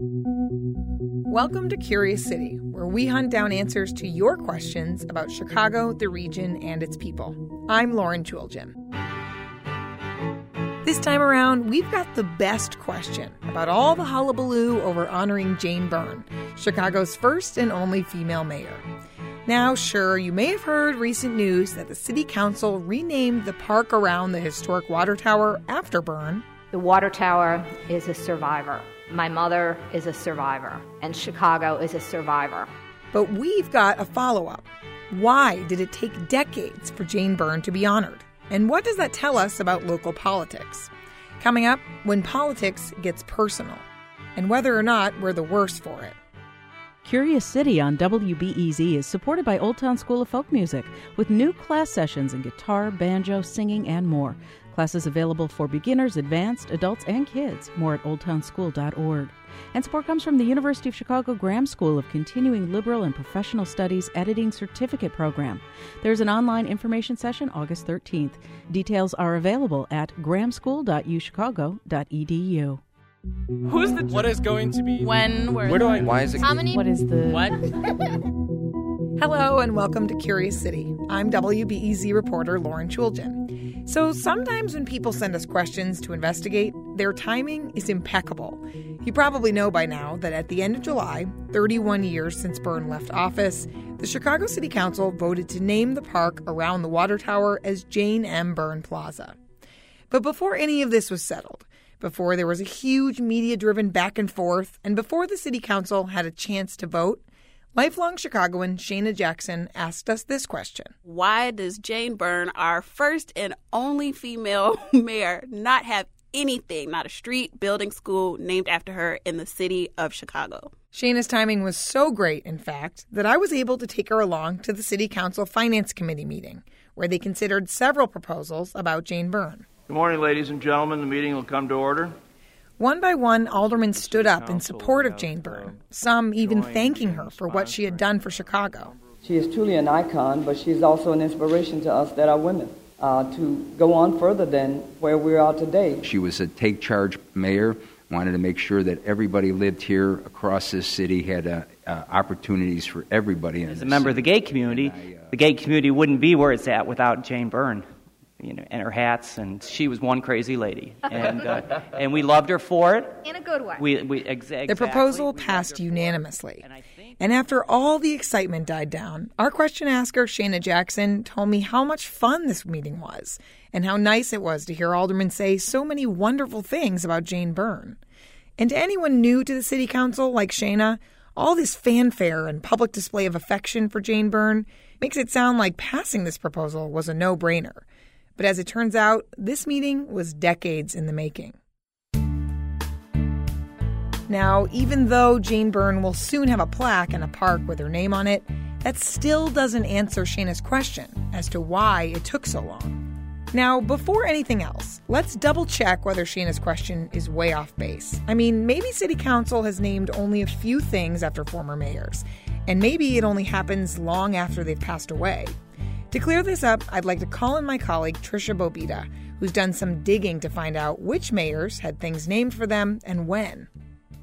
Welcome to Curious City, where we hunt down answers to your questions about Chicago, the region, and its people. I'm Lauren Chooljian. This time around, we've got the best question about all the hullabaloo over honoring Jane Byrne, Chicago's first and only female mayor. Now, sure, you may have heard recent news that the city council renamed the park around the historic water tower after Byrne. The water tower is a survivor. My mother is a survivor, and Chicago is a survivor. But we've got a follow up. Why did it take decades for Jane Byrne to be honored? And what does that tell us about local politics? Coming up, when politics gets personal, and whether or not we're the worse for it. Curious City on WBEZ is supported by Old Town School of Folk Music with new class sessions in guitar, banjo, singing, and more. Classes available for beginners, advanced, adults, and kids. More at oldtownschool.org. And support comes from the University of Chicago Graham School of Continuing Liberal and Professional Studies Editing Certificate Program. There's an online information session August 13th. Details are available at grahamschool.uchicago.edu. Who's the? What is going to be? When? Where? Where do I? Why is it? How many? What is the. What? Hello and welcome to Curious City. I'm WBEZ reporter Lauren Chooljian. So sometimes when people send us questions to investigate, their timing is impeccable. You probably know by now that at the end of July, 31 years since Byrne left office, the Chicago City Council voted to name the park around the water tower as Jane M. Byrne Plaza. But before any of this was settled, before there was a huge media driven back and forth, and before the City Council had a chance to vote, lifelong Chicagoan Shana Jackson asked us this question Why does Jane Byrne, our first and only female mayor, not have anything, not a street, building, school named after her in the city of Chicago? Shana's timing was so great, in fact, that I was able to take her along to the City Council Finance Committee meeting, where they considered several proposals about Jane Byrne. Good morning, ladies and gentlemen. The meeting will come to order. One by one, aldermen stood up in support of Jane Byrne, some even thanking her for what she had done for Chicago. She is truly an icon, but she is also an inspiration to us that are women uh, to go on further than where we are today. She was a take charge mayor, wanted to make sure that everybody lived here across this city, had uh, uh, opportunities for everybody. In As a the member of the gay community, I, uh, the gay community wouldn't be where it's at without Jane Byrne. You know, and her hats, and she was one crazy lady, and uh, and we loved her for it. In a good way. We we exa- The proposal. We passed her for it. unanimously. And I think And after all the excitement died down, our question asker, Shana Jackson, told me how much fun this meeting was and how nice it was to hear aldermen say so many wonderful things about Jane Byrne. And to anyone new to the city council like Shana, all this fanfare and public display of affection for Jane Byrne makes it sound like passing this proposal was a no brainer. But as it turns out, this meeting was decades in the making. Now, even though Jane Byrne will soon have a plaque in a park with her name on it, that still doesn't answer Shana's question as to why it took so long. Now, before anything else, let's double check whether Shana's question is way off base. I mean, maybe City Council has named only a few things after former mayors, and maybe it only happens long after they've passed away. To clear this up, I'd like to call in my colleague Tricia Bobeda, who's done some digging to find out which mayors had things named for them and when.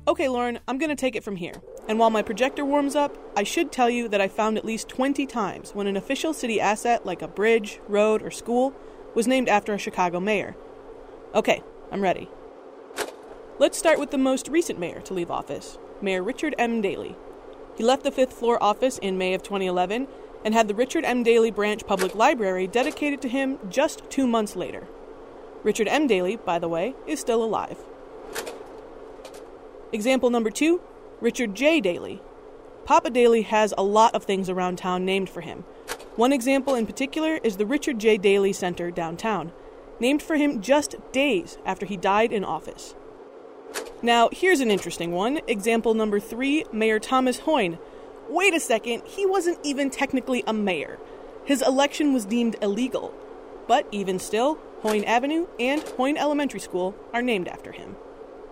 Okay, Lauren, I'm going to take it from here. And while my projector warms up, I should tell you that I found at least 20 times when an official city asset like a bridge, road, or school was named after a Chicago mayor. Okay, I'm ready. Let's start with the most recent mayor to leave office, Mayor Richard M. Daley. He left the fifth floor office in May of 2011 and had the Richard M. Daley Branch Public Library dedicated to him just two months later. Richard M. Daley, by the way, is still alive. Example number two Richard J. Daley. Papa Daley has a lot of things around town named for him. One example in particular is the Richard J. Daley Center downtown, named for him just days after he died in office. Now, here's an interesting one. Example number three Mayor Thomas Hoyne. Wait a second, he wasn't even technically a mayor. His election was deemed illegal. But even still, Hoyne Avenue and Hoyne Elementary School are named after him.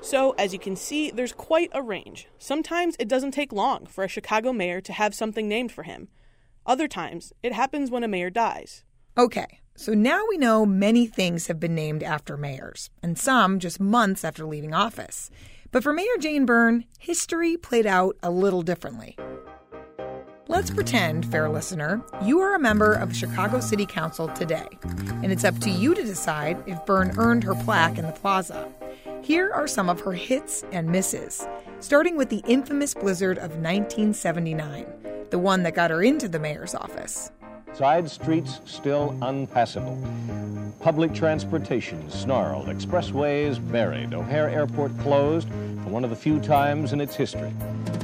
So, as you can see, there's quite a range. Sometimes it doesn't take long for a Chicago mayor to have something named for him. Other times, it happens when a mayor dies. Okay, so now we know many things have been named after mayors, and some just months after leaving office. But for Mayor Jane Byrne, history played out a little differently. Let's pretend, fair listener, you are a member of Chicago City Council today, and it's up to you to decide if Byrne earned her plaque in the plaza. Here are some of her hits and misses, starting with the infamous blizzard of 1979, the one that got her into the mayor's office. Side streets still unpassable. Public transportation snarled. Expressways buried. O'Hare Airport closed for one of the few times in its history.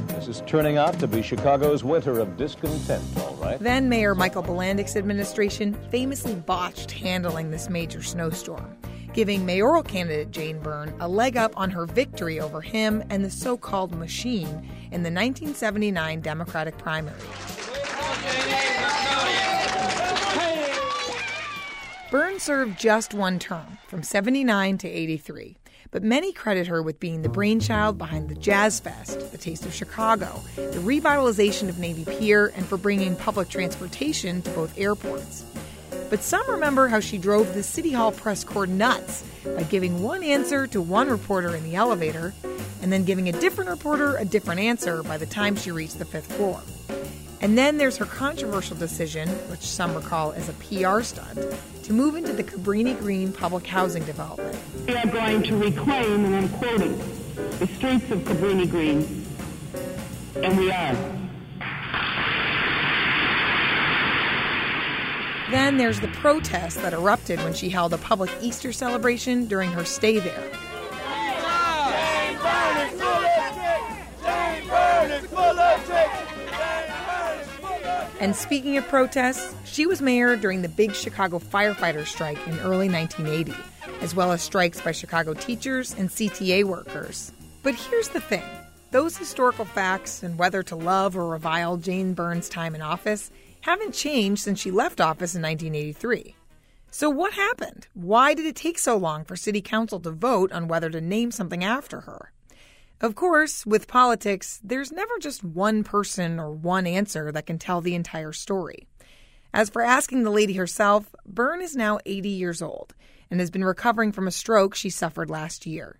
This is turning out to be Chicago's winter of discontent, all right. Then Mayor Michael Bilandic's administration famously botched handling this major snowstorm, giving mayoral candidate Jane Byrne a leg up on her victory over him and the so called machine in the 1979 Democratic primary. Byrne served just one term, from 79 to 83, but many credit her with being the brainchild behind the Jazz Fest, the Taste of Chicago, the revitalization of Navy Pier, and for bringing public transportation to both airports. But some remember how she drove the City Hall press corps nuts by giving one answer to one reporter in the elevator and then giving a different reporter a different answer by the time she reached the fifth floor. And then there's her controversial decision, which some recall as a PR stunt, to move into the Cabrini Green public housing development. We are going to reclaim, and I'm quoting, the streets of Cabrini Green. And we are. Then there's the protest that erupted when she held a public Easter celebration during her stay there. And speaking of protests, she was mayor during the big Chicago firefighter strike in early 1980, as well as strikes by Chicago teachers and CTA workers. But here's the thing those historical facts and whether to love or revile Jane Byrne's time in office haven't changed since she left office in 1983. So, what happened? Why did it take so long for City Council to vote on whether to name something after her? Of course, with politics, there's never just one person or one answer that can tell the entire story. As for asking the lady herself, Byrne is now 80 years old and has been recovering from a stroke she suffered last year.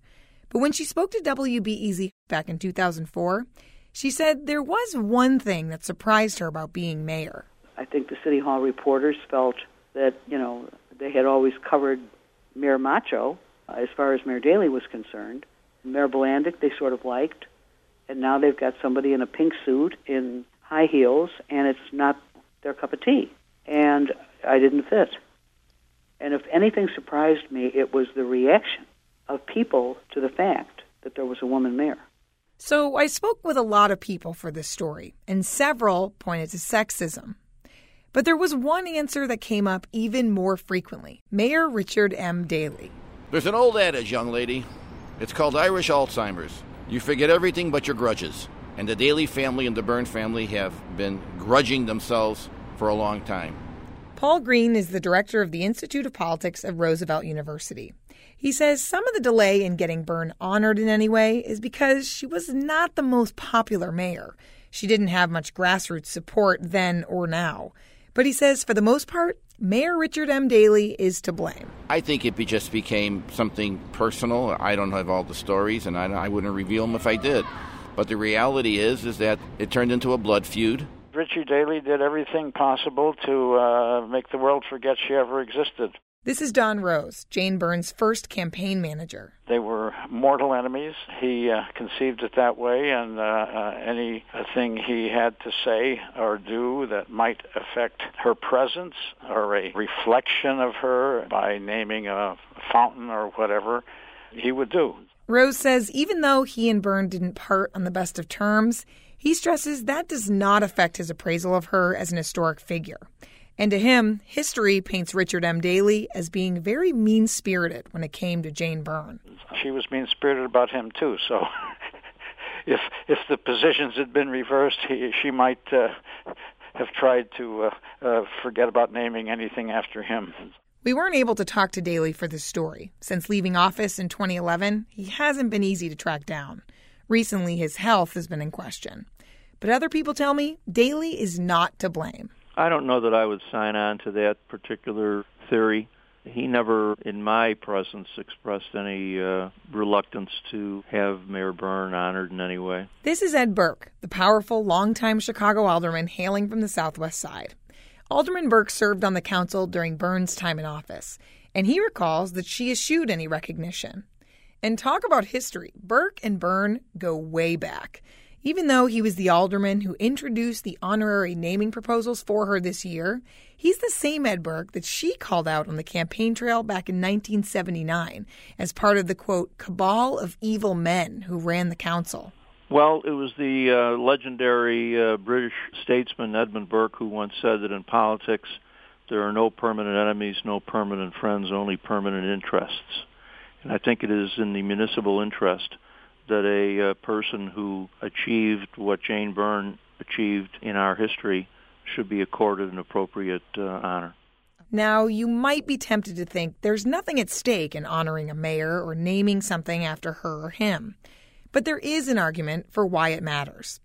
But when she spoke to WBEZ back in 2004, she said there was one thing that surprised her about being mayor. I think the City Hall reporters felt that, you know, they had always covered Mayor Macho as far as Mayor Daley was concerned. Mayor Bilandic they sort of liked, and now they've got somebody in a pink suit in high heels, and it's not their cup of tea. And I didn't fit. And if anything surprised me, it was the reaction of people to the fact that there was a woman mayor. So I spoke with a lot of people for this story, and several pointed to sexism. But there was one answer that came up even more frequently Mayor Richard M. Daley. There's an old adage, young lady. It's called Irish Alzheimer's. You forget everything but your grudges. And the Daley family and the Byrne family have been grudging themselves for a long time. Paul Green is the director of the Institute of Politics at Roosevelt University. He says some of the delay in getting Byrne honored in any way is because she was not the most popular mayor. She didn't have much grassroots support then or now. But he says for the most part, Mayor Richard M. Daley is to blame. I think it just became something personal. I don't have all the stories, and I, I wouldn't reveal them if I did. But the reality is, is that it turned into a blood feud. Richard Daley did everything possible to uh, make the world forget she ever existed. This is Don Rose, Jane Byrne's first campaign manager. They were mortal enemies. He uh, conceived it that way, and uh, uh, anything he had to say or do that might affect her presence or a reflection of her by naming a fountain or whatever, he would do. Rose says even though he and Byrne didn't part on the best of terms, he stresses that does not affect his appraisal of her as an historic figure. And to him, history paints Richard M. Daley as being very mean spirited when it came to Jane Byrne. She was mean spirited about him, too, so if if the positions had been reversed, he, she might uh, have tried to uh, uh, forget about naming anything after him. We weren't able to talk to Daley for this story. Since leaving office in 2011, he hasn't been easy to track down. Recently, his health has been in question. But other people tell me Daley is not to blame. I don't know that I would sign on to that particular theory. he never, in my presence, expressed any uh, reluctance to have Mayor Byrne honored in any way. This is Ed Burke, the powerful, longtime Chicago alderman hailing from the Southwest Side. Alderman Burke served on the council during Byrne's time in office, and he recalls that she eschewed any recognition. And talk about history. Burke and Byrne go way back. Even though he was the alderman who introduced the honorary naming proposals for her this year, he's the same Ed Burke that she called out on the campaign trail back in 1979 as part of the quote, cabal of evil men who ran the council. Well, it was the uh, legendary uh, British statesman Edmund Burke who once said that in politics there are no permanent enemies, no permanent friends, only permanent interests. And I think it is in the municipal interest that a uh, person who achieved what Jane Byrne achieved in our history should be accorded an appropriate uh, honor. Now, you might be tempted to think there's nothing at stake in honoring a mayor or naming something after her or him. But there is an argument for why it matters.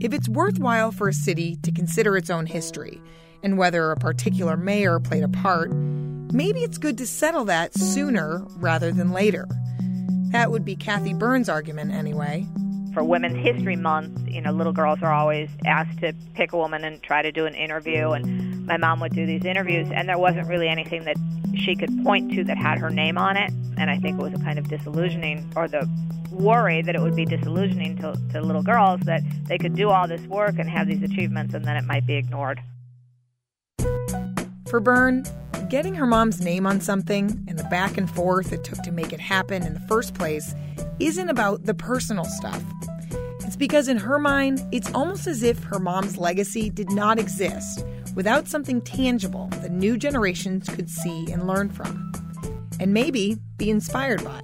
If it's worthwhile for a city to consider its own history and whether a particular mayor played a part, maybe it's good to settle that sooner rather than later. That would be Kathy Byrne's argument, anyway. For Women's History Month, you know, little girls are always asked to pick a woman and try to do an interview. And my mom would do these interviews, and there wasn't really anything that she could point to that had her name on it. And I think it was a kind of disillusioning, or the worry that it would be disillusioning to, to little girls that they could do all this work and have these achievements, and then it might be ignored. For getting her mom's name on something and the back and forth it took to make it happen in the first place isn't about the personal stuff. It's because in her mind, it's almost as if her mom's legacy did not exist without something tangible that new generations could see and learn from, and maybe be inspired by.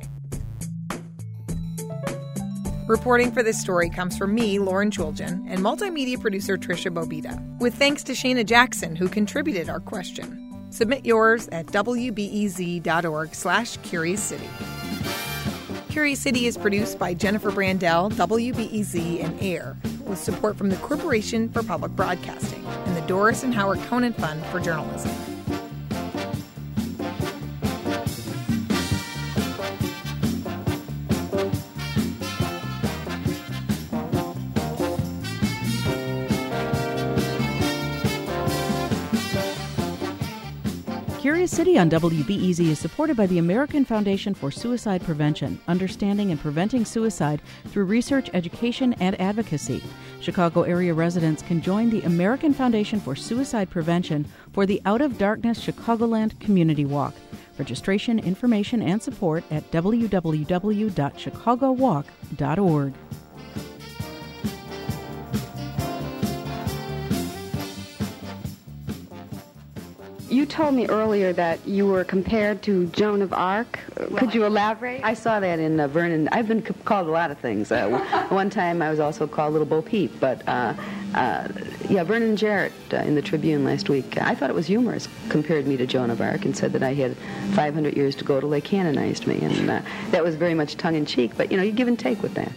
Reporting for this story comes from me, Lauren Chooljian, and multimedia producer Tricia Bobeda, with thanks to Shana Jackson, who contributed our question. Submit yours at wbez.org slash Curious City. Curious City is produced by Jennifer Brandel, WBEZ, and AIR, with support from the Corporation for Public Broadcasting and the Doris and Howard Conan Fund for Journalism. Curious City on WBEZ is supported by the American Foundation for Suicide Prevention, understanding and preventing suicide through research, education, and advocacy. Chicago area residents can join the American Foundation for Suicide Prevention for the Out of Darkness Chicagoland Community Walk. Registration, information, and support at www.chicagowalk.org. You told me earlier that you were compared to Joan of Arc. Well, Could you elaborate? I saw that in uh, Vernon. I've been c- called a lot of things. Uh, one time I was also called Little Bo Peep, but uh, uh yeah, Vernon Jarrett uh, in the Tribune last week. I thought it was humorous. Compared me to Joan of Arc and said that I had 500 years to go till they canonized me, and uh, that was very much tongue in cheek. But you know, you give and take with that.